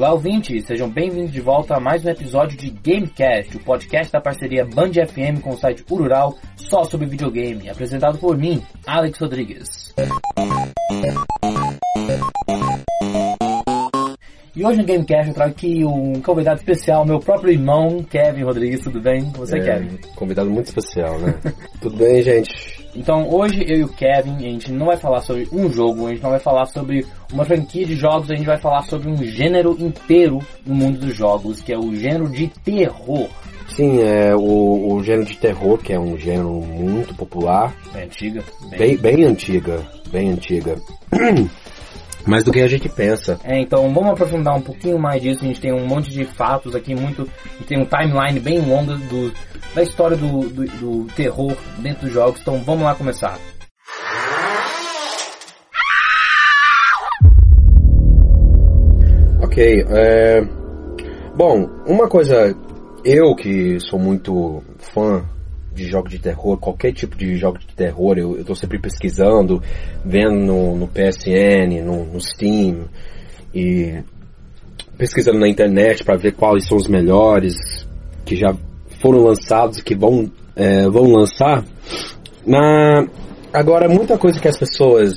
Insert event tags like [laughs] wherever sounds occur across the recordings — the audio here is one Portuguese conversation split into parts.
Olá, ouvintes! Sejam bem-vindos de volta a mais um episódio de Gamecast, o podcast da parceria Band FM com o site Urural, só sobre videogame, apresentado por mim, Alex Rodrigues. E hoje no Gamecast eu trago aqui um convidado especial, meu próprio irmão, Kevin Rodrigues. Tudo bem você, É, Kevin? Convidado muito especial, né? [laughs] Tudo bem, gente? Então hoje eu e o Kevin, a gente não vai falar sobre um jogo, a gente não vai falar sobre uma franquia de jogos, a gente vai falar sobre um gênero inteiro no mundo dos jogos, que é o gênero de terror. Sim, é o, o gênero de terror, que é um gênero muito popular, É antiga, bem. bem, bem antiga, bem antiga. [clears throat] Mais do que a gente pensa. É, então vamos aprofundar um pouquinho mais disso. A gente tem um monte de fatos aqui, muito. A gente tem um timeline bem longa do, da história do, do, do terror dentro dos jogos. Então vamos lá começar. Ok, é... Bom, uma coisa, eu que sou muito fã de jogos de terror, qualquer tipo de jogo de terror, eu, eu tô sempre pesquisando, vendo no, no PSN, no, no Steam, e pesquisando na internet para ver quais são os melhores que já foram lançados que vão, é, vão lançar. Na... Agora, muita coisa que as pessoas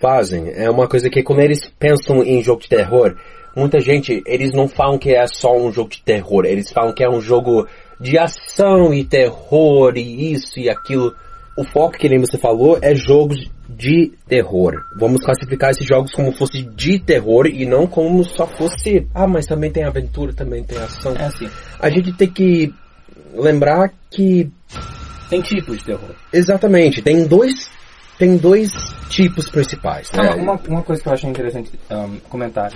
fazem é uma coisa que quando eles pensam em jogo de terror, muita gente, eles não falam que é só um jogo de terror, eles falam que é um jogo de ação e terror e isso e aquilo. O foco, que nem você falou, é jogos de terror. Vamos classificar esses jogos como fosse de terror e não como só fosse, ah, mas também tem aventura, também tem ação. É assim. A gente tem que lembrar que Tem tipos de terror. exatamente, tem dois tem dois tipos principais, né? Ah, uma, uma coisa que eu achei interessante um, comentar.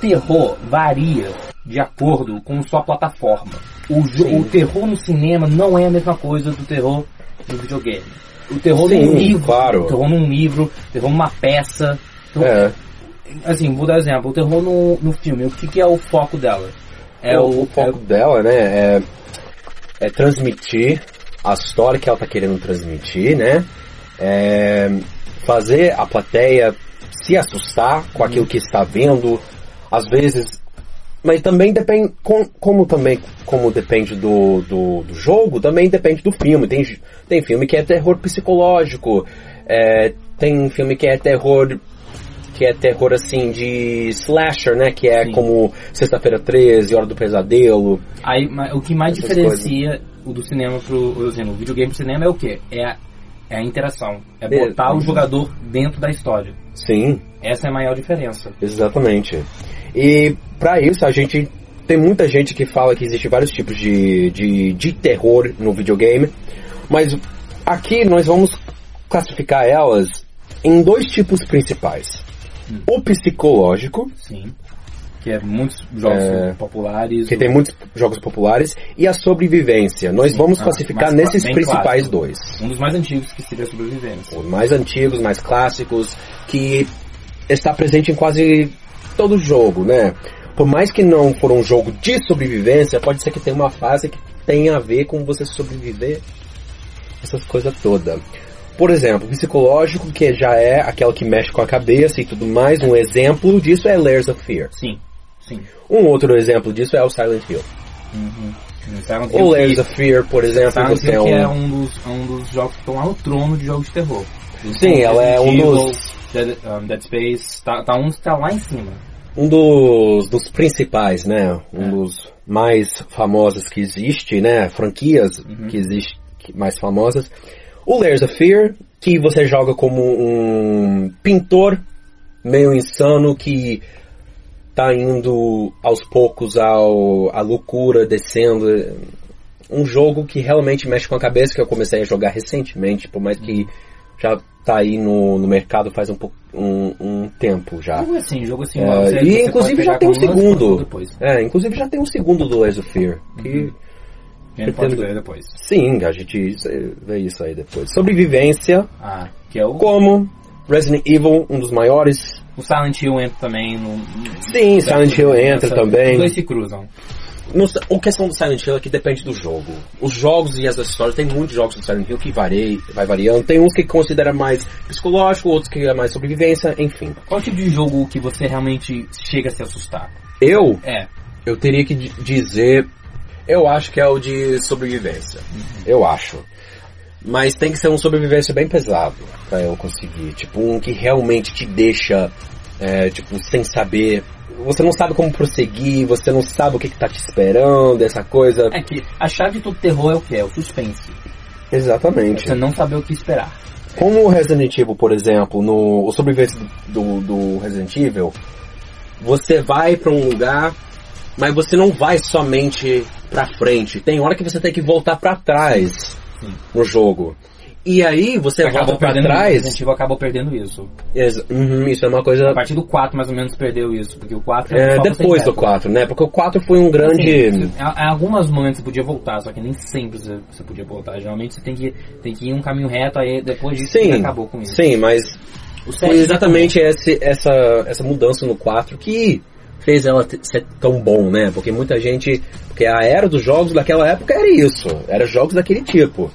Terror varia de acordo com sua plataforma. O, Sim. o terror no cinema não é a mesma coisa do terror no videogame. O terror Sim, num livro, claro. o terror num livro, o terror numa peça. Então, É. Assim, vou dar exemplo. O terror no, no filme, o que, que é o foco dela? É o, o foco dela, né, é, é transmitir a história que ela tá querendo transmitir, né? É fazer a plateia se assustar com aquilo que está vendo, às vezes, mas também depende, com- como também, como depende do, do, do jogo, também depende do filme. Tem, tem filme que é terror psicológico, é, tem filme que é terror que é terror assim de slasher, né? Que é Sim. como Sexta-feira 13, Hora do Pesadelo. Aí, o que mais diferencia o do cinema pro assim, o videogame pro cinema é o quê? É a, é a interação. É É, botar o uhum. jogador dentro da história. Sim, Essa é a maior diferença. exatamente. E pra isso a gente tem muita gente que fala que existe vários tipos de, de, de terror no videogame, mas aqui nós vamos classificar elas em dois tipos principais. O psicológico, Sim. Que é muitos jogos É, populares. que tem muitos jogos populares, e a sobrevivência. Nós Sim. vamos Ah, classificar nesses principais clássico. dois. Um dos mais antigos que seria a sobrevivência. os mais antigos, mais clássicos, que está presente em quase todo jogo, né? Por mais que não for um jogo de sobrevivência, pode ser que tenha uma fase que tenha a ver com você sobreviver, essas coisas todas. Por exemplo, psicológico, que já é aquela que mexe com a cabeça e tudo mais, um exemplo disso é Layers of Fear. Sim. Sim. Um outro exemplo disso é o Silent Hill. Uhum. Silent O Hill Layers que- of Fear, por exemplo, Silent você é Hill que é um... um dos, é um dos jogos que estão lá no trono de jogos de terror. Sim, ela é um dos- Dead, um, Dead Space, tá, tá um que tá lá em cima. um dos, dos principais, né? Um É. dos mais famosos que existe, né? Franquias Uhum. que existe mais famosas. O Layers of Fear, que você joga como um pintor meio insano que tá indo aos poucos ao a loucura descendo. Um jogo que realmente mexe com a cabeça que eu comecei a jogar recentemente, por mais que já tá aí no, no mercado faz um, pouco, um, um tempo já. Jogo assim, jogo assim. É, e inclusive já tem um segundo. Depois. É, inclusive já tem um segundo do Layers of Fear. Que, A gente pode Pretendo- depois. sim, a gente vê isso aí depois. Sobrevivência, Ah, que é o, como Resident Evil, um dos maiores. o Silent Hill entra também no... Sim, Silent Hill entra Essa- também. Os dois se cruzam. no, a questão do Silent Hill é que depende do jogo. Os jogos e as histórias, tem muitos jogos do Silent Hill que varei, vai variando. Tem uns que considera mais psicológico, outros que é mais sobrevivência, enfim. Qual tipo de jogo que você realmente chega a se assustar? Eu, É. eu teria que di- dizer, eu acho que é o de sobrevivência. Eu acho. Mas tem que ser um sobrevivência bem pesado pra eu conseguir. Tipo, um que realmente te deixa, é, tipo, sem saber. Você não sabe como prosseguir, você não sabe o que, que tá te esperando, essa coisa. É que a chave de todo terror é o que? É o suspense. Exatamente. Você não saber o que esperar. Como o Resident Evil, por exemplo, no o sobrevivência do, do Resident Evil, você vai pra um lugar, mas você não vai somente pra frente. Tem hora que você tem que voltar pra trás Sim. no jogo. E aí você Acabou volta pra trás. Resident Evil acabou perdendo isso. Ex- uhum, isso é uma coisa. A partir do 4 mais ou menos perdeu isso, porque o 4 É, você depois do pega. 4, né? Porque o 4 foi um grande. Em em alguns momentos você podia voltar, só que nem sempre você, você podia voltar. Geralmente você tem que, tem que ir um caminho reto, aí depois disso sim, acabou com isso. sim, mas foi 7 exatamente esse, essa, essa mudança no 4 que fez ela ser tão bom, né? Porque muita gente. Porque a era dos jogos daquela época era isso. Era jogos daquele tipo.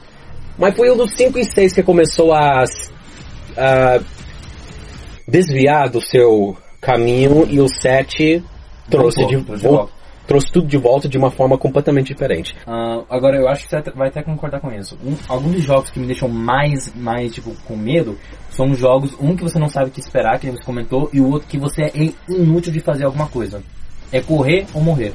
Mas foi o dos 5 e 6 que começou a, a desviar do seu caminho e o 7 trouxe, de, volta. Trouxe tudo de volta de uma forma completamente diferente. Ah, agora, eu acho que você vai até concordar com isso. Um, alguns dos jogos que me deixam mais, mais, tipo, com medo, são jogos, um que você não sabe o que esperar, que você comentou, e o outro que você é inútil de fazer alguma coisa. É correr ou morrer.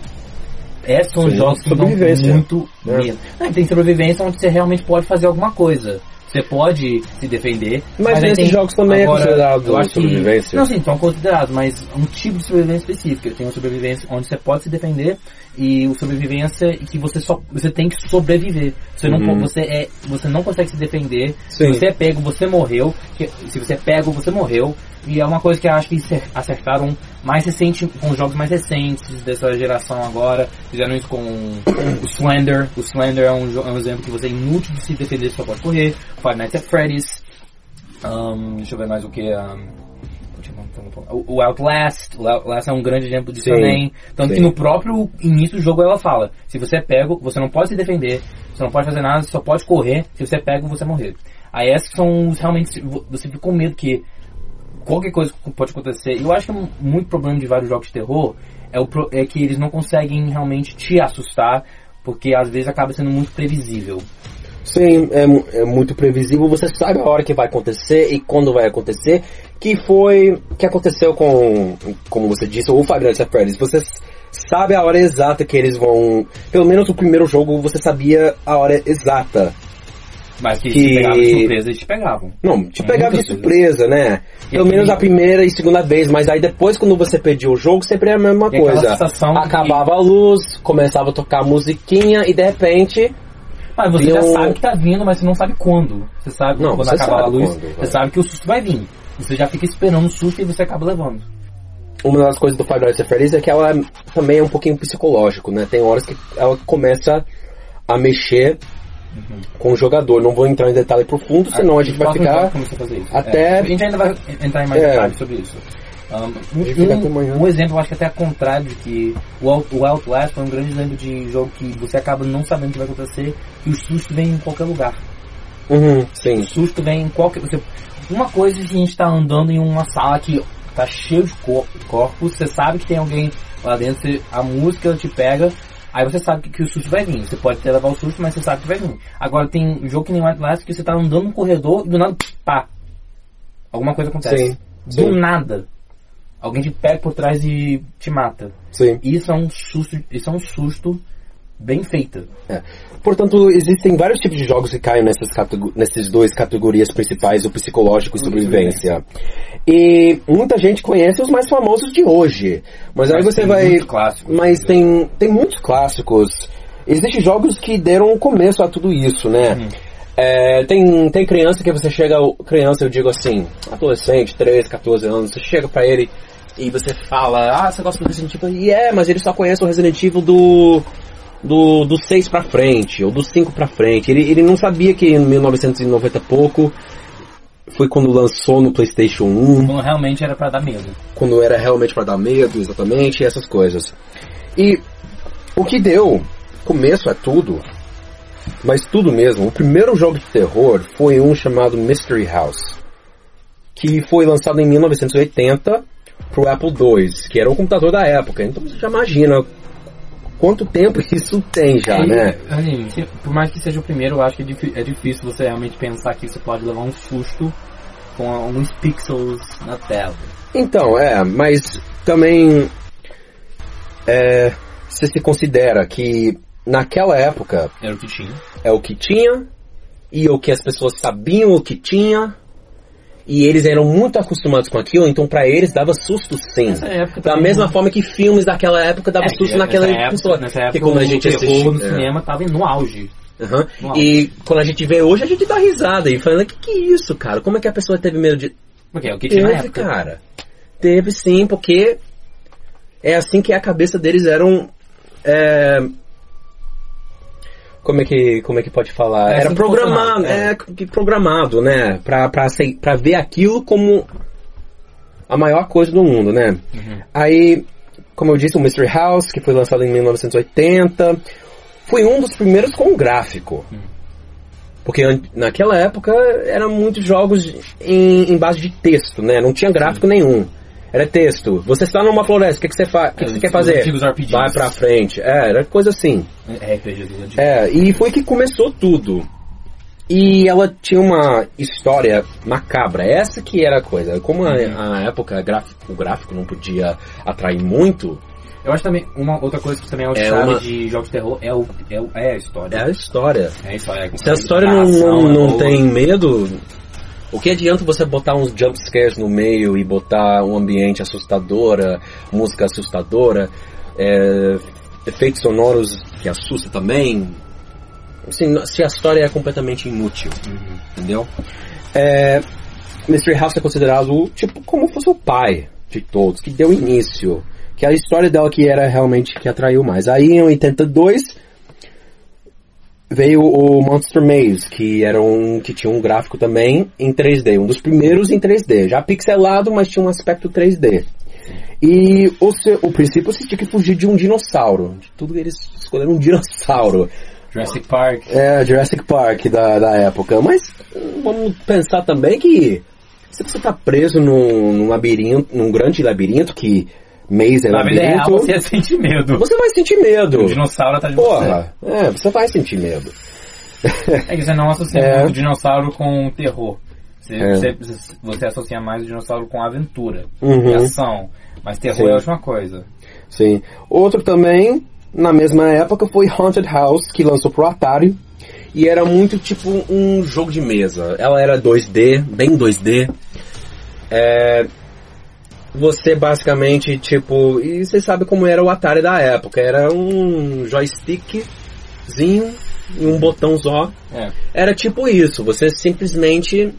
Esses são os Sim, jogos que dão muito É. medo. Ah, tem sobrevivência onde você realmente pode fazer alguma coisa. Você pode se defender. Mas nesses tem- jogos também é considerado eu acho que- sobrevivência. Não, sim, são considerados, mas um tipo de sobrevivência específica. Tem uma sobrevivência onde você pode se defender e o sobrevivência que você só você tem que sobreviver. Você não Uhum. po- você é você não consegue se defender. Sim. Se você é pego, você morreu. Se você é pego, você morreu. E é uma coisa que eu acho que acer- acertaram mais recente com jogos mais recentes dessa geração agora. Fizeram isso com o Slender. O Slender é um, é um exemplo que você é inútil de se defender, só pode correr. Five Nights at Freddy's. Um, deixa eu ver mais o que. Um, o Outlast, o Outlast é um grande exemplo disso Sim, também. Tanto que sim. no próprio início do jogo ela fala: se você é pego, você não pode se defender, você não pode fazer nada, você só pode correr. Se você é pego, você morrer. Aí esses são os realmente. Você fica com medo que qualquer coisa pode acontecer. E eu acho que um- muito problema de vários jogos de terror é, o, é que eles não conseguem realmente te assustar, porque às vezes acaba sendo muito previsível. Sim, é, é muito previsível. Você sabe a hora que vai acontecer e quando vai acontecer. Que foi que aconteceu com, como você disse, o at Freddy's. Você sabe a hora exata que eles vão. Pelo menos no primeiro jogo você sabia a hora exata. Mas que, Que- te pegavam de surpresa, eles te pegavam. Não, te pegava de surpresa, né? Pelo menos a primeira e segunda vez, mas aí depois quando você perdia o jogo, sempre é a mesma coisa. Acabava a luz, começava a tocar a musiquinha e de repente. Mas você E já sabe que tá vindo, mas você não sabe quando. Você sabe Não, quando você acabar a luz, quando, você sabe que o susto vai vir. Você já fica esperando o susto e você acaba levando. Uma das coisas do Five Nights at Freddy's é que ela também é um pouquinho psicológico, né? Tem horas que ela começa a mexer com o jogador. Não vou entrar em detalhe profundo, senão a gente vai ficar a até- É, a gente ainda vai entrar em mais É. detalhes sobre isso. Um, um, um exemplo, eu acho que até contrário de que o, Out- o Outlast foi um grande exemplo de jogo que você acaba não sabendo o que vai acontecer e o susto vem em qualquer lugar. Uhum, sim. O susto vem em qualquer. Você, uma coisa é que a gente tá andando em uma sala que tá cheio de cor- corpos, você sabe que tem alguém lá dentro, você- a música te pega, aí você sabe que, que o susto vai vir. Você pode até levar o susto, mas você sabe que vai vir. Agora tem um jogo que nem o Outlast que você tá andando no corredor e do nada, pá! Alguma coisa acontece. Sim, Do sim. nada. Alguém te pega por trás e te mata. Sim. Isso é um susto, isso é um susto bem feito. É. Portanto, existem vários tipos de jogos que caem nessas, nessas duas categorias principais, o psicológico e sobrevivência. E muita gente conhece os mais famosos de hoje. Mas, aí Mas você tem vai. clássicos. Mas tem, tem muitos clássicos. Existem jogos que deram começo a tudo isso, né? Uhum. É, tem, tem criança que você chega, criança eu digo assim, adolescente, 13, 14 anos, você chega pra ele e você fala, ah, você gosta do Resident Evil? E é, mas ele só conhece o Resident Evil do, do, do 6 pra frente, ou do 5 pra frente. Ele, ele não sabia que em 1990 e pouco foi quando lançou no PlayStation 1 Quando realmente era pra dar medo. quando era realmente para dar medo, exatamente, essas coisas. E O que deu começo a tudo, mas tudo mesmo, o primeiro jogo de terror foi um chamado Mystery House, que foi lançado em 1980 pro Apple II, que era um computador da época. Então você já imagina quanto tempo isso tem já, né? assim, se- por mais que seja o primeiro, eu acho que é, é difícil você realmente pensar que você pode levar um susto com alguns pixels na tela. Então, é, mas também é, você se considera que naquela época Era o que tinha. é o que tinha e o que as pessoas sabiam o que tinha e eles eram muito acostumados com aquilo, então pra eles dava susto sim. Da mesma forma que filmes daquela época davam É, susto que naquela nessa época, pessoa. Nessa época, que quando a gente assiste, no é. cinema tava no auge. Uau. E quando a gente vê hoje, a gente dá risada e falando, que que é isso, cara? Como é que a pessoa teve medo de... Porque é o que tinha na Teve, época. cara. Teve sim, porque é assim que a cabeça deles eram. é, Como é que como é que pode falar? É Era que programado, funcionava, é, que programado, né? Pra, pra ver aquilo como a maior coisa do mundo, né? Uhum. Aí, como eu disse, o Mystery House, que foi lançado em 1980, foi um dos primeiros com gráfico. Porque an- naquela época eram muitos jogos em, em base de texto, né? Não tinha gráfico nenhum. Era texto. Você está numa floresta, o que, que você, fa o que, que É, você quer fazer? Vai pra frente. É, era coisa assim. Antigo. É, e foi que começou tudo. E ela tinha uma história macabra. Essa que era a coisa. Como a, a época gráfico, o gráfico não podia atrair muito, Eu acho também, uma outra coisa que também é o É chave uma- de jogos de terror é, o, é, o- é a história. é a história. É a história. Se a história não, não, não tem medo, o que adianta você botar uns jump scares no meio e botar um ambiente assustadora, música assustadora, é, efeitos sonoros que assusta também? Assim, se a história é completamente inútil, entendeu? É, Mystery House é considerado tipo como fosse o pai de todos, que deu início, que a história dela que era realmente que atraiu mais. Aí em 82 veio o Monster Maze, que era um que tinha um gráfico também em 3D, um dos primeiros em 3D, já pixelado, mas tinha um aspecto 3D. E o, seu, o princípio você tinha que fugir de um dinossauro. De tudo eles escolheram um dinossauro. Jurassic Park. É, Jurassic Park da, da época. Mas vamos pensar também que se você tá preso num, num labirinto, num grande labirinto que Maze é Na vida real labirinto, você sente medo. você vai sentir medo. O dinossauro atrás de Porra, é, você vai sentir medo. você. É que você não associa [laughs] É. o dinossauro com terror. Você, É. você, você associa mais o dinossauro com aventura Uhum. ação. Mas terror Sim. é a última coisa. Sim. Outro também, na mesma época, foi Haunted House, que lançou pro Atari. E era muito tipo um jogo de mesa. Ela era 2D, bem 2D. É, você basicamente, tipo. E você sabe como era o Atari da época. Era um joystickzinho e um botão só. É. Era tipo isso. Você simplesmente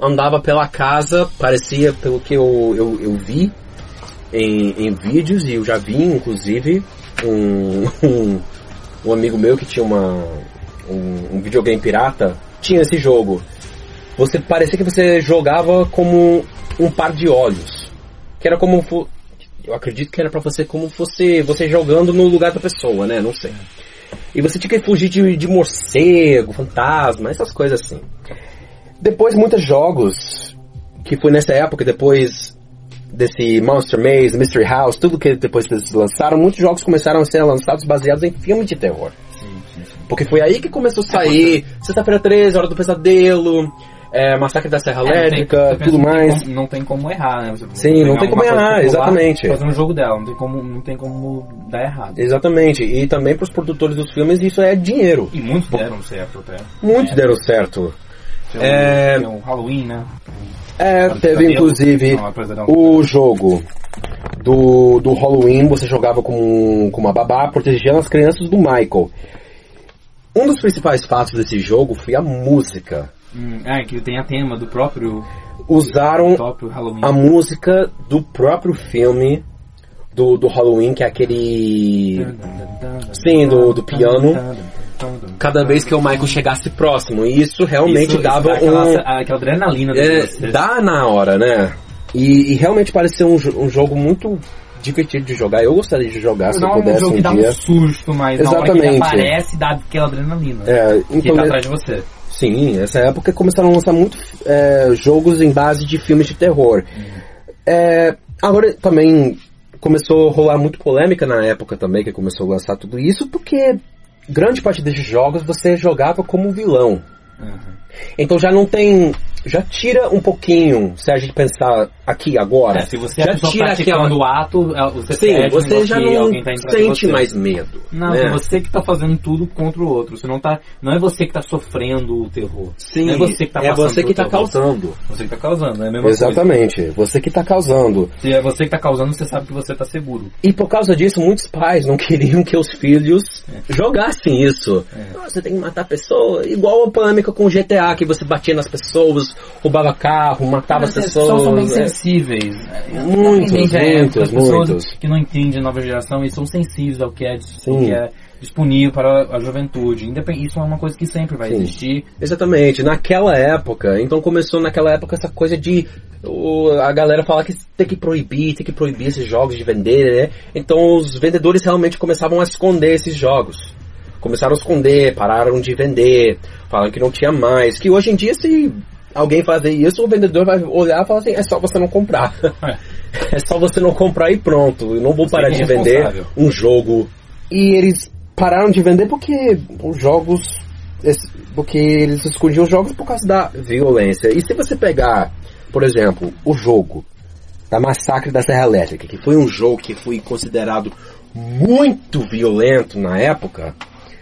andava pela casa, parecia, pelo que eu, eu, eu vi em, em vídeos, e eu já vi, inclusive, um, [laughs] um, um amigo meu que tinha uma, um, um videogame pirata, tinha esse jogo. Você parecia que você jogava como um par de olhos. Que era como... Eu acredito que era pra você como fosse você jogando no lugar da pessoa, né? Não sei. E você tinha que fugir de, de morcego, fantasma, essas coisas assim. Depois muitos jogos, que foi nessa época, depois desse Monster Maze, Mystery House, tudo que depois eles lançaram, muitos jogos começaram a ser lançados baseados em filmes de terror. Sim, sim, sim. Porque foi aí que começou a sair Sexta-feira 13, Hora do Pesadelo, é, Massacre da Serra É, Elétrica, pensa tudo mais. como- Não tem como errar, né? Você Sim, não tem como errar, popular, exatamente. Fazer um jogo dela, não tem como, não tem como dar errado. Exatamente. E também para os produtores dos filmes isso é dinheiro. E muitos deram certo até. Muitos É. deram certo. Tem É- o, tem Halloween, né? É, teve inclusive é o jogo do, do Halloween, você jogava com, com uma babá protegendo as crianças do Michael. Um dos principais fatos desse jogo foi a música. Hum, é, que tem a tema do próprio, Usaram do próprio Halloween. a música do próprio filme do, do Halloween, que é aquele. Sim, do- do piano. Cada vez que o Michael chegasse próximo. E isso realmente Isso- dava isso dá um. aquela, aquela adrenalina É, dentro de você. dá na hora, né? E, e realmente pareceu um, um jogo muito divertido de jogar. Eu gostaria de jogar se eu é um pudesse jogo um que dá dia. um susto, mas na hora que ele Exatamente. aparece, dá aquela adrenalina. É, que então, tá atrás de você. Sim, essa época começaram a lançar muito é, jogos em base de filmes de terror. É, agora também começou a rolar muito polêmica na época também que começou a lançar tudo isso, porque grande parte desses jogos você jogava como vilão. Então já não tem. Já tira um pouquinho, se a gente pensar aqui agora. É, se você é já pessoa tira aquela. o ato, é, você Sim, você já não alguém tá sente mais medo. Não, né? é você que tá fazendo tudo contra o outro. Você não tá. Não é você que tá sofrendo o terror. Sim, não é você que tá é você que tá terror. causando. Você que tá causando, é a mesma coisa. Exatamente, você que tá causando. Se é você que tá causando, você sabe que você tá seguro. E por causa disso, muitos pais não [laughs] queriam que os filhos jogassem isso. É. Ah, Você tem que matar pessoas, igual a polêmica com o GTA, que você batia nas pessoas, roubava carro, matava as é, pessoas. são bem é. sensíveis. Muitos, Independente, é, muitos, as pessoas muitos. que não entendem a nova geração e são sensíveis ao que é, ao que é disponível para a juventude. Isso é uma coisa que sempre vai Sim. existir. Exatamente, naquela época, então começou naquela época essa coisa de o- a galera falar que tem que proibir, tem que proibir esses jogos de vender, né? Então os vendedores realmente começavam a esconder esses jogos. Começaram a esconder, pararam de vender, falaram que não tinha mais, que hoje em dia se alguém fazer isso, o vendedor vai olhar e falar assim, é só você não comprar. é [laughs] só você não comprar e pronto, eu não vou parar de vender um jogo. E eles pararam de vender porque os jogos porque eles escondiam os jogos por causa da violência. E se você pegar, por exemplo, o jogo da Massacre da Serra Elétrica, que foi um jogo que foi considerado muito violento na época,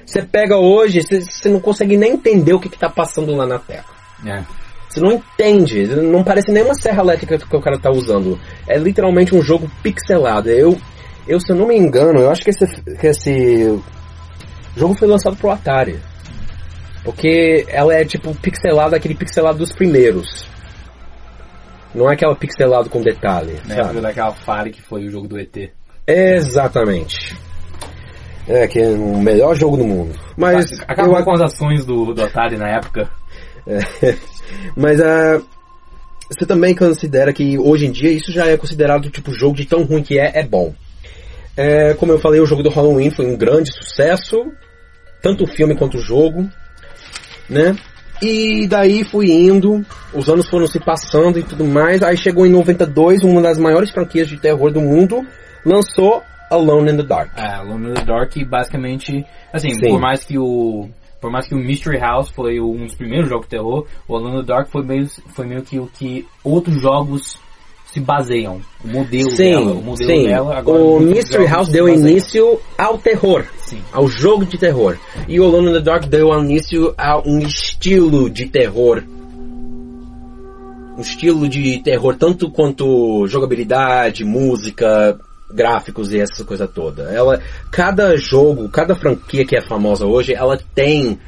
você pega hoje, você, você não consegue nem entender o que está passando lá na Terra. É. Você não entende, não parece nem uma serra elétrica que o cara tá usando. É literalmente um jogo pixelado. Eu, eu se eu não me engano, eu acho que esse, que esse jogo foi lançado pro Atari. Porque ela é tipo pixelada, aquele pixelado dos primeiros. Não é aquela pixelado com detalhe, Né? sabe? Daquela Fire que foi o jogo do ET. Exatamente. É, que é o melhor jogo do mundo. Mas Acabou eu, com as ações do, do Atari na época. É. [laughs] Mas ah, você também considera que hoje em dia isso já é considerado tipo jogo de tão ruim que é, é bom. É, como eu falei, o jogo do Halloween foi um grande sucesso, tanto o filme quanto o jogo, né? E daí fui indo, os anos foram se passando e tudo mais. Aí chegou em 92, uma das maiores franquias de terror do mundo, lançou Alone in the Dark. É, Alone in the Dark basicamente, assim, Sim. por mais que o por mais que o Mystery House foi um dos primeiros jogos de terror, o Alone in the Dark foi meio, foi meio que o que outros jogos se baseiam. O modelo dela, o Sim, modelo sim. dela agora O Mystery House se deu início ao terror. Sim. ao jogo de terror. E o Alone in the Dark deu início a um estilo de terror. Um estilo de terror tanto quanto jogabilidade, música, gráficos e essa coisa toda. Ela, cada jogo, cada franquia que é famosa hoje, ela tem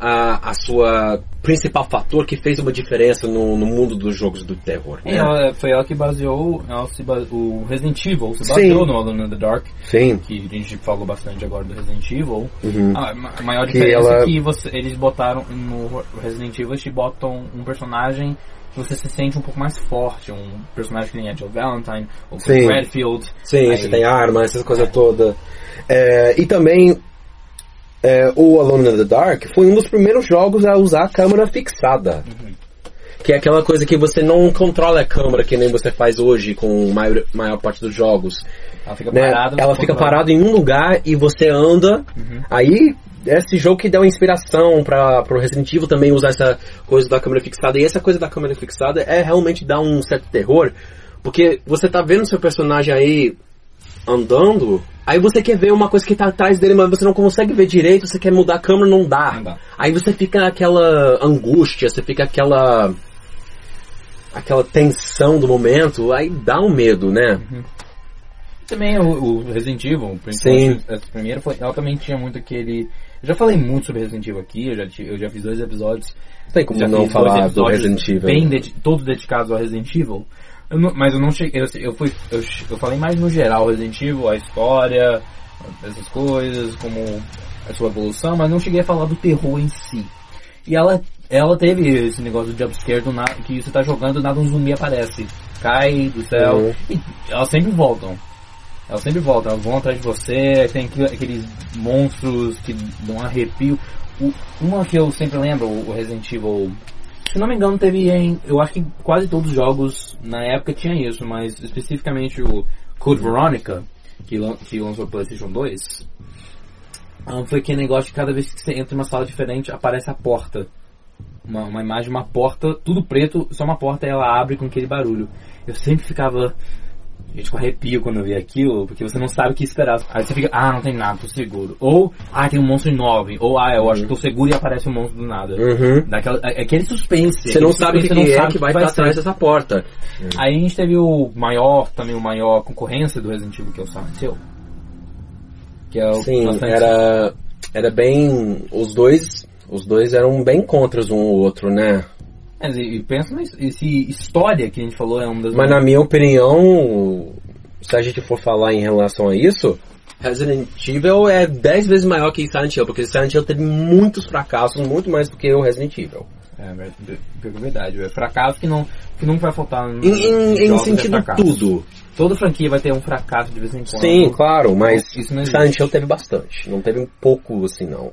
a, a sua principal fator que fez uma diferença no, no mundo dos jogos do terror. E né? ela, foi ela que baseou ela o Resident Evil, se Sim. baseou no Alone in the Dark, Sim. que a gente falou bastante agora do Resident Evil. Uhum. A, a maior Que diferença ela- é que você- eles botaram no Resident Evil, eles botam um personagem você se sente um pouco mais forte, um personagem que nem a Jill Valentine, ou Sim. o Redfield. Sim, Aí- você tem arma, essa coisa toda. É, e também é, o Alone in the Dark foi um dos primeiros jogos a usar a câmera fixada. Que é aquela coisa que você não controla a câmera que nem você faz hoje com a maior, maior parte dos jogos. Ela fica né? parada. Ela fica parada em um lugar e você anda. Aí, esse jogo que deu inspiração para pro Resident Evil também usar essa coisa da câmera fixada. E essa coisa da câmera fixada é realmente dar um certo terror. Porque você tá vendo seu personagem aí andando, aí você quer ver uma coisa que tá atrás dele, mas você não consegue ver direito, você quer mudar a câmera, não dá. Não dá. Aí você fica aquela angústia, você fica aquela aquela tensão do momento, aí dá um medo, né? Também o, o Resident Evil, Sim. principalmente essa primeira, foi, ela também tinha muito aquele... Eu já falei muito sobre Resident Evil aqui, eu já, eu já fiz dois episódios Não tem como não falar do Resident Evil. Bem dedi- todos dedicados ao Resident Evil. Eu não- mas eu não cheguei. Eu, eu fui. Eu, eu falei mais no geral Resident Evil, a história, essas coisas, como a sua evolução, mas não cheguei a falar do terror em si. E ela, ela teve esse negócio de jumpscare do nada, que você tá jogando, do nada um zumbi aparece. Cai do céu. Uhum. E elas sempre voltam. Elas sempre voltam, elas vão atrás de você, tem aqu- aqueles monstros que dão arrepio. O- uma que eu sempre lembro, o Resident Evil, se não me engano teve em, eu acho que quase todos os jogos na época tinha isso, mas especificamente o Code Veronica, que, que lançou o Playstation 2, ah, foi aquele negócio de cada vez que você entra em uma sala diferente, aparece a porta. Uma, uma imagem, uma porta, tudo preto, só uma porta e ela abre com aquele barulho. Eu sempre ficava, gente, com arrepio quando eu via aquilo, porque você não sabe o que esperar. Aí você fica, ah, não tem nada, tô seguro. Ou, ah, tem um monstro enorme. Ou, ah, eu acho que tô seguro e aparece um monstro do nada. Uhum. Daquela, é- aquele suspense. Você não sabe o que, que é que vai o estar ser. atrás dessa porta. Aí a gente teve o maior, também o maior concorrência do Resident Evil, que é o Silent Hill. Que é o Sim, era, era bem. Os dois. Os dois eram bem contras um ao outro, né? Mas, e, pensa nisso, esse história que a gente falou é uma das Mas na minha opinião, se a gente for falar em relação a isso, Resident Evil é 10 vezes maior que Silent Hill, porque Silent Hill teve muitos fracassos, muito mais do que o Resident Evil. É, ver- ver- verdade, é fracasso que não, que não vai faltar Em, em, em é sentido fracasso. tudo. Toda franquia vai ter um fracasso de vez em quando. Sim, claro, mas. Silent Hill teve bastante. Não teve um pouco assim, não.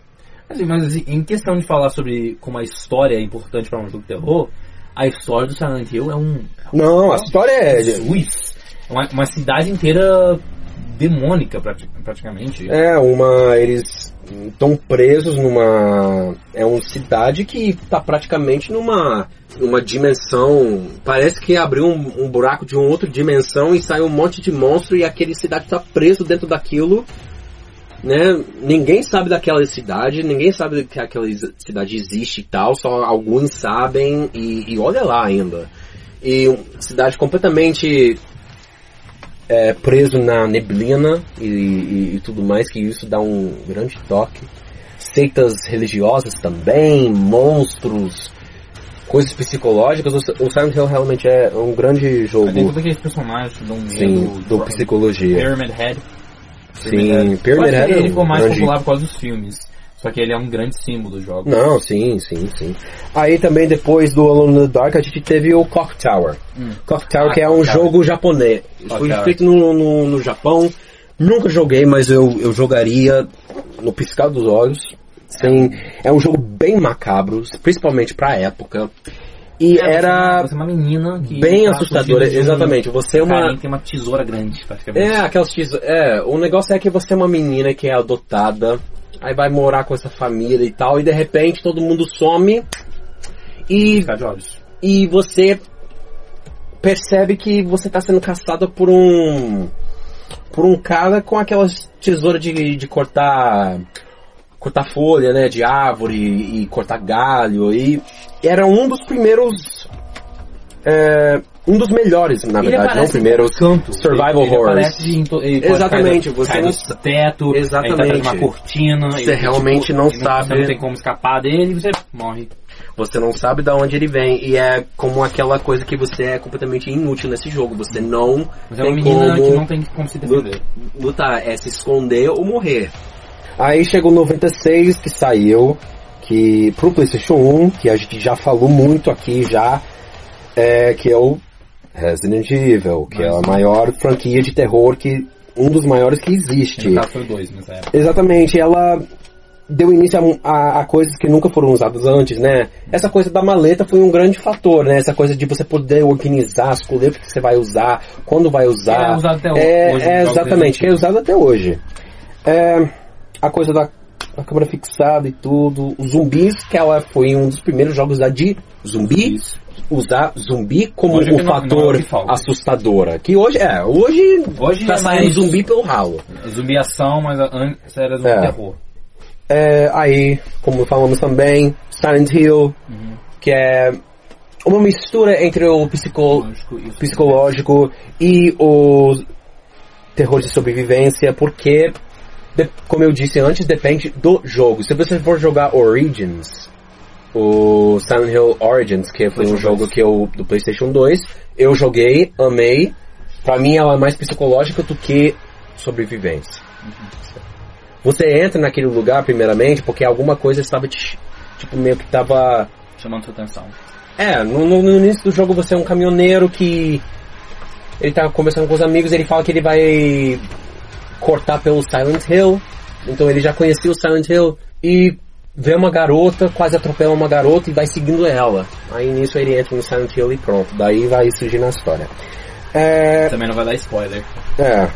Assim, mas em questão de falar sobre como a história é importante para um jogo de terror, a história do Silent Hill é um... Não, a história é. Jesus! É uma, uma cidade inteira demônica, prati- praticamente. É, uma. Eles estão presos numa. É uma cidade que tá praticamente numa. Numa dimensão. Parece que abriu um, um buraco de uma outra dimensão e saiu um monte de monstro e aquele cidade tá preso dentro daquilo. Né? Ninguém sabe daquela cidade, ninguém sabe que aquela cidade existe e tal, só alguns sabem e, e olha lá ainda. E uma cidade completamente é, preso na neblina e, e- e tudo mais, que isso dá um grande toque. Seitas religiosas também, monstros, coisas psicológicas. O, Silent Hill realmente é um grande jogo, Tem todos aqueles personagens que dão medo. sim, do psicologia. Pyramid Head. Sim, Head é ele um ficou mais grande- popular por causa dos filmes. Só que ele é um grande símbolo do jogo. Não, sim, sim, sim. Aí também depois do Alone in the Dark a gente teve o Clock Tower. Clock Tower Ah, que é um Tower. jogo japonês. Clock Foi Tower. feito no, no, no Japão. Nunca joguei, mas eu, eu jogaria no piscar dos olhos. Sim, é um jogo bem macabro, principalmente pra época. E É, era Você é uma menina que. bem tá assustadora, um exatamente. Você é uma tem uma tesoura grande, praticamente. é, aquelas teas- É, o negócio é que você é uma menina que é adotada, aí vai morar com essa família e tal, e de repente todo mundo some e, e você percebe que você tá sendo caçada por um. por um cara com aquelas tesouras de, de cortar. Cortar folha, né, de árvore e cortar galho, e era um dos primeiros. é, um dos melhores, na Ele verdade, não em canto. survival ele, horrors. Ele Exatamente, cair você cai não- do teto, Exatamente. tá atrás de uma cortina. Você tipo, realmente não e sabe. Você não tem como escapar dele e você morre. Você não sabe de onde ele vem. E é como aquela coisa que você é completamente inútil nesse jogo. Você não Mas é uma tem menina como que não tem como se defender. lutar. É se esconder ou morrer. Aí chegou o 96 que saiu. Que pro Playstation 1, que a gente já falou muito aqui já. É, que é o Resident Evil, que é a Mas- maior franquia de terror que. Um dos maiores que existe. No caso foi dois nessa época. Exatamente, ela deu início a, a- a coisas que nunca foram usadas antes, né? Essa coisa da maleta foi um grande fator, né? Essa coisa de você poder organizar, escolher o que você vai usar, quando vai usar. É usado até É, hoje, é exatamente, que é usado até hoje. É, a coisa da a câmera fixada e tudo. Os zumbis, que ela foi um dos primeiros jogos a de zumbi, Isso. usar zumbi como Hoje não- não é fator que falta. assustadora. Que hoje, é, hoje, Hoje tá é saindo mais- zumbi pelo ralo. Zumbi ação, mas antes era zumbi É. terror. É, aí, como falamos também, Silent Hill, Uhum. que é uma mistura entre o psico, psicológico e o terror de sobrevivência, porque, como eu disse antes, depende do jogo. Se você for jogar Origins, o Silent Hill Origins, que foi um jogo 2. que eu, do PlayStation 2, eu joguei, amei. Pra mim ela é mais psicológica do que sobrevivência. Você entra naquele lugar primeiramente porque alguma coisa estava te, tipo meio que tava Chamando sua atenção. é, no, no- no início do jogo você é um caminhoneiro que ele tá conversando com os amigos, ele fala que ele vai cortar pelo Silent Hill. Então ele já conhecia o Silent Hill e vê uma garota, quase atropela uma garota e vai seguindo ela. Aí nisso ele entra no Silent Hill e pronto. Daí vai surgir na história. É, Também não vai dar spoiler. é,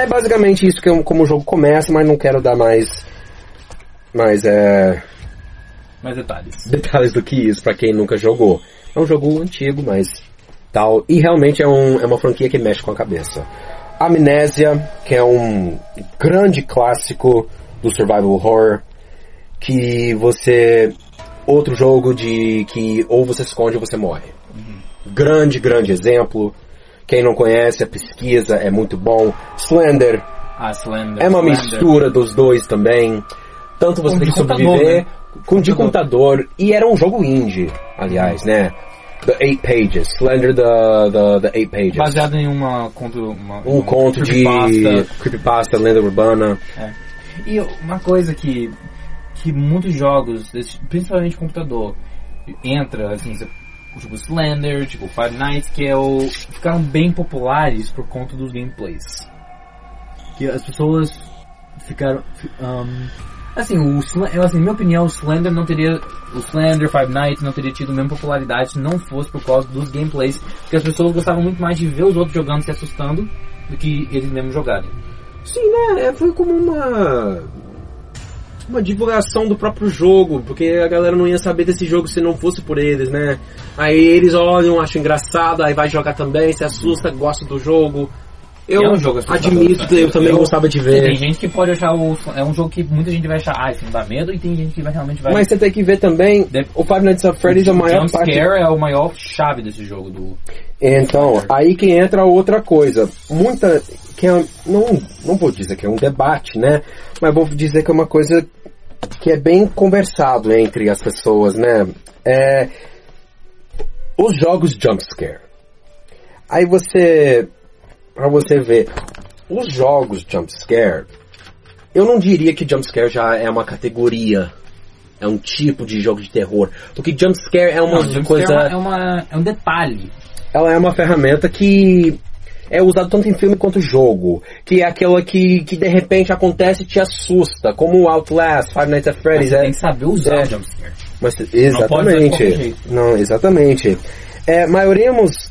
é basicamente isso que eu- como o jogo começa, mas não quero dar mais, mais é, Mais detalhes. detalhes do que isso pra quem nunca jogou. É um jogo antigo, mas tal. E realmente é, um, é uma franquia que mexe com a cabeça. Amnésia, que é um grande clássico do survival horror, que você outro jogo de que ou você esconde ou você morre. Grande, grande exemplo. Quem não conhece, a pesquisa é muito bom. Slender Ah, Slender. é uma Slender. mistura dos dois também. Tanto você Com tem que sobreviver computador, né? com de computador. E era um jogo indie, aliás, né? The Eight Pages. Slender the, the, the Eight Pages. Baseado em uma conto... Uma, um uma conto de creepypasta. creepypasta, lenda urbana. É. E uma coisa que, que muitos jogos, principalmente computador, entra, assim, tipo Slender, tipo Five Nights, que é o, ficaram bem populares por conta dos gameplays. Que as pessoas ficaram, fi- um, assim, o assim, na minha opinião, o Slender não teria, o Slender, Five Nights não teria tido a mesma popularidade se não fosse por causa dos gameplays, porque as pessoas gostavam muito mais de ver os outros jogando se assustando do que eles mesmos jogarem. Sim, né? É, Foi como uma. Uma divulgação do próprio jogo, porque a galera não ia saber desse jogo se não fosse por eles, né? Aí eles olham, acham engraçado, aí vai jogar também, se assusta, gosta do jogo. Eu É um jogo admito que eu também Eu- gostava de Tem ver. gente que pode achar o. É um jogo que muita gente vai achar, ah, isso não dá medo, e tem gente que vai realmente vai. Mas você tem que ver também, Deve- o Five Nights at Freddy's é a maior Jump parte... Scare é o maior chave desse jogo do. Então, aí que entra outra coisa. Muita. Que é, não, não vou dizer que é um debate, né? Mas vou dizer que é uma coisa que é bem conversado entre as pessoas, né? É, os jogos jumpscare. Aí você. Pra você ver. Os jogos jumpscare. Eu não diria que jumpscare já é uma categoria. É um tipo de jogo de terror. Porque jumpscare é uma Não, Jump coisa Scare é, uma, é um detalhe. ela é uma ferramenta que é usada tanto em filme quanto jogo. Que é aquela que, que de repente acontece e te assusta. Como o Outlast, Five Nights at Mas Freddy's. você É, tem que saber usar é. o Jump Scare. mas, exatamente. jeito. Não, exatamente. É, maioríamos,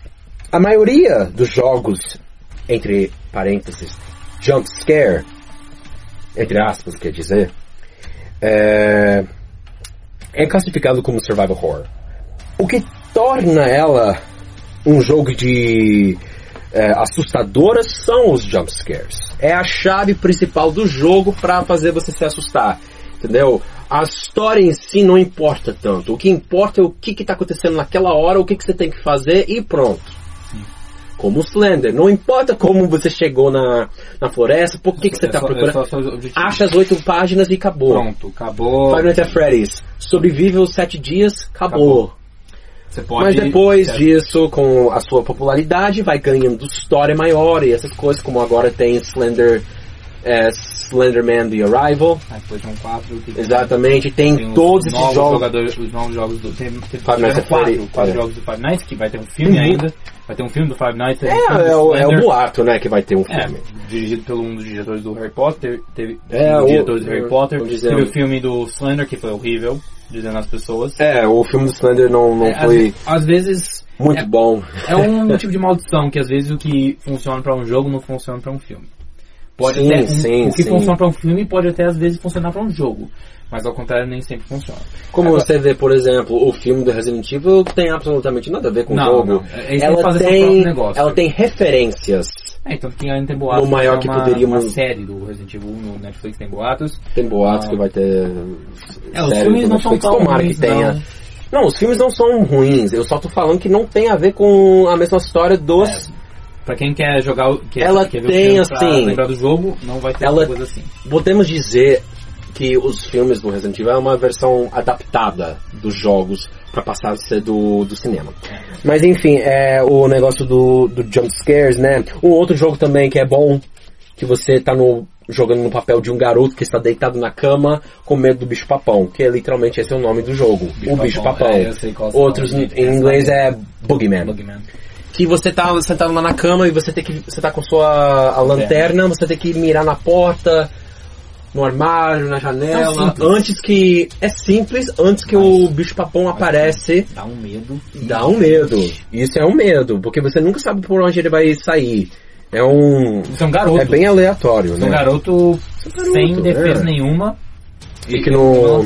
a maioria dos jogos, entre parênteses, jump scare, entre aspas, quer dizer, é, é classificado como survival horror. O que torna ela um jogo de é, assustadoras são os jump scares. É a chave principal do jogo para fazer você se assustar. Entendeu? A história em si não importa tanto. O que importa é o que está acontecendo naquela hora, o que, que você tem que fazer e pronto. Como o Slender. Não importa como você chegou na, na floresta, por que, que você É está só- é procurando. objetivos. Acha as oito páginas e acabou. Pronto, acabou. Five Nights at Freddy's. Sobrevive os sete dias, acabou. Acabou. Você pode. Mas depois disso, com a sua popularidade, vai ganhando história maior e essas coisas, como agora tem Slender, é, Slenderman The Arrival. Ah, depois tem 4 Exatamente, tem, tem os todos esses jogos. jogadores, os novos jogos do. Tem, tem Five Nights at quatro, quatro é. jogos do Five Nights, que vai ter um filme Uhum. ainda. Vai ter um filme do Five Nights. É, um é, o, é o boato, né, que vai ter um É, filme. dirigido por um dos diretores do Harry Potter. Teve É, um o- diretor do Harry Potter. Teve o filme do Slender, que foi horrível, dizendo às pessoas. É, o filme do Slender não, não É, foi às, às vezes muito é- bom. é um tipo de maldição que às vezes o que funciona pra um jogo não funciona pra um filme. Pode Sim, até, sim, o que sim. funciona pra um filme pode até às vezes funcionar pra um jogo, mas ao contrário nem sempre funciona. Como Agora- você vê, por exemplo, o filme do Resident Evil tem absolutamente nada a ver com Não, o jogo. não. É- eles que Ela tem, negócio. ela tem referências. É, tanto que ainda tem boatos. No maior é que uma, poderíamos- Uma série do Resident Evil no Netflix tem boatos. Tem boatos Ah. que vai ter. É, os filmes não são tão Tomara ruins, que tenha. não. Não, os filmes não são ruins. Eu só tô falando que não tem a ver com a mesma história dos. É. Pra quem quer jogar, quer, Ela quer ver tem, o assim, lembrar do jogo, não vai ter ela- coisa assim. Podemos dizer que os filmes do Resident Evil é uma versão adaptada dos jogos pra passar a ser do, do cinema. Mas enfim, é o negócio do, do jump scares, né? Um outro jogo também que é bom, que você tá no, jogando no papel de um garoto que está deitado na cama com medo do bicho papão, que é literalmente esse é o nome do jogo, o bicho papão. É, qual Outros em inglês é Boogeyman. Bugman. Que você tá sentado lá na cama e você tem que. Você tá com sua a lanterna, você tem que mirar na porta, no armário, na janela. simples. antes que. É simples, antes que o bicho papão aparece. Dá um medo. Dá um medo. Isso é um medo, porque você nunca sabe por onde ele vai sair. É um. Você é um garoto. É bem aleatório, Você é um né? garoto garoto, sem defesa é. nenhuma. E que com no-.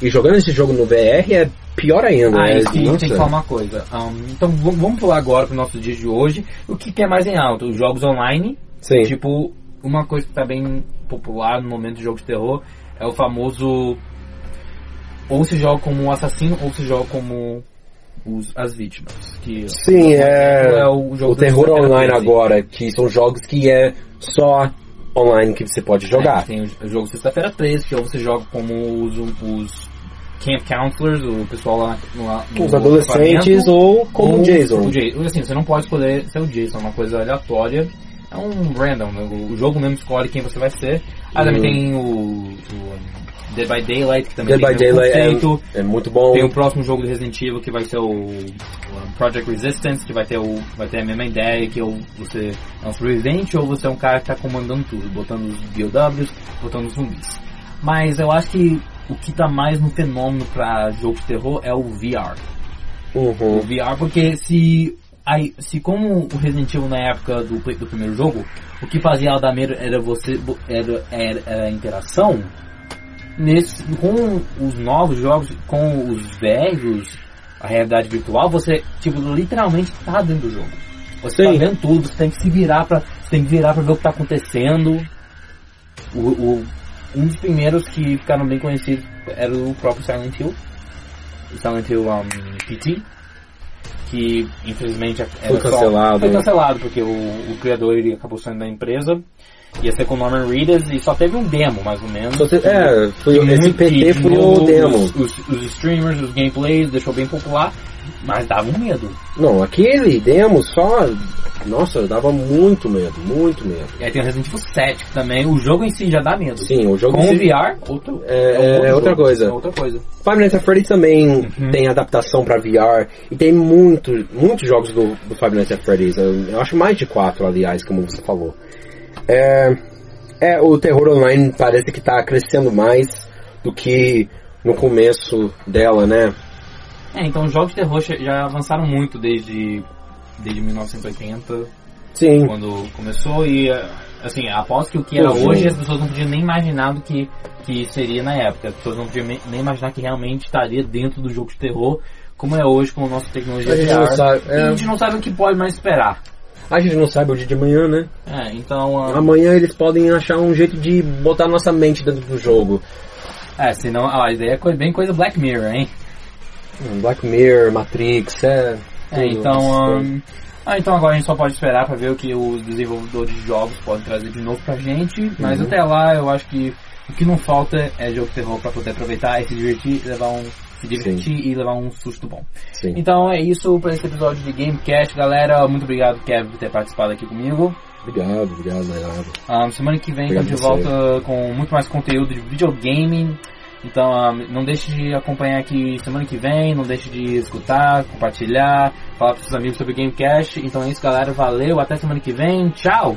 E jogando esse jogo no VR é pior ainda. Ah, é, isso que nossa. tem que falar uma coisa. Um, então vamos pular agora pro nosso dia de hoje. O que, que é mais em alta? Os jogos online. Sim. Tipo, uma coisa que tá bem popular no momento de jogo de terror é o famoso. Ou se joga como um assassino ou se joga como os, as vítimas. Que Sim, é. é o jogo o terror online agora, que são jogos que é só online que você pode É, jogar. tem o, o jogo Sexta-feira 13, que ou você joga como os, os Camp Counselors, o pessoal lá no, Os adolescentes ou como o Jason. O Jason. Assim, você não pode escolher ser o Jason, é uma coisa aleatória. É um random, né? o, jogo mesmo escolhe quem você vai ser. Aí também Hum. tem o, o Dead by Daylight, que também Dead by tem mesmo Daylight é, é muito bom. Tem o próximo jogo do Resident Evil que vai ser o, o Project Resistance, que vai ter o vai ter a mesma ideia que ou você é um sobrevivente ou você é um cara que está comandando tudo, botando os BOWs, botando os zumbis. Mas eu acho que o que tá mais no fenômeno para jogo de terror é o VR. O Uhum. VR porque se aí, se como o Resident Evil na época do, do primeiro jogo, o que fazia ela dar medo era você era, era, era a interação, nesse, com os novos jogos, com os velhos, a realidade virtual, você tipo literalmente tá dentro do jogo. Você Sim. tá vendo tudo, você tem que se virar para você tem que virar para ver o que tá acontecendo. O, o- um dos primeiros que ficaram bem conhecidos era o próprio Silent Hill. O Silent Hill um, PT, que infelizmente era Foi só- cancelado. foi cancelado porque o, o criador ele acabou saindo da empresa. Ia ser com o Norman Reedus e só teve um demo, mais ou menos. É, foi, E esse PT foi o demo. Os, os- os streamers, os gameplays, deixou bem popular, mas dava um medo. Não, aquele demo só. Nossa, dava muito medo, muito medo. E aí tem o Resident Evil 7 que também, o jogo em si já dá medo. Sim, o jogo Com em si- VR, outro, É- outro é outra jogo, coisa. É outra coisa. Five Nights at Freddy's também Uhum. tem adaptação pra VR e tem muito, muitos jogos do, do Five Nights at Freddy's. Eu, eu acho mais de quatro, aliás, como você falou. É, é, o terror online parece que tá crescendo mais do que no começo dela, né? É, então os jogos de terror já avançaram muito desde, desde 1980, Sim. quando começou, e assim, após que o que era Pô, hoje, as pessoas não podiam nem imaginar do que, que seria na época. As pessoas não podiam nem imaginar que realmente estaria dentro do jogo de terror, como é hoje com a nossa tecnologia A gente VR. não sabe, é. a gente não sabe o que pode mais esperar. A gente não sabe o dia de amanhã, né? É, então, ah, Amanhã eles podem achar um jeito de botar nossa mente dentro do jogo. é, senão, ah, a ideia é bem coisa Black Mirror, hein? Hum, Black Mirror, Matrix, é. É, então, ahn, ah, então agora a gente só pode esperar pra ver o que os desenvolvedores de jogos podem trazer de novo pra gente, mas Uhum. até lá eu acho que o que não falta é jogo de terror pra poder aproveitar e se divertir, e levar um se divertir e levar um susto bom. Sim. Então é isso pra esse episódio de Gamecast, galera. Muito obrigado, Kevin, por ter participado aqui comigo. Obrigado, obrigado, é nada. Ahn, semana que vem estamos de Obrigado volta com muito mais conteúdo de videogame. Então ahn, não deixe de acompanhar aqui semana que vem, não deixe de escutar, compartilhar, falar para seus amigos sobre Gamecast. Então é isso, galera. Valeu, até semana que vem. Tchau!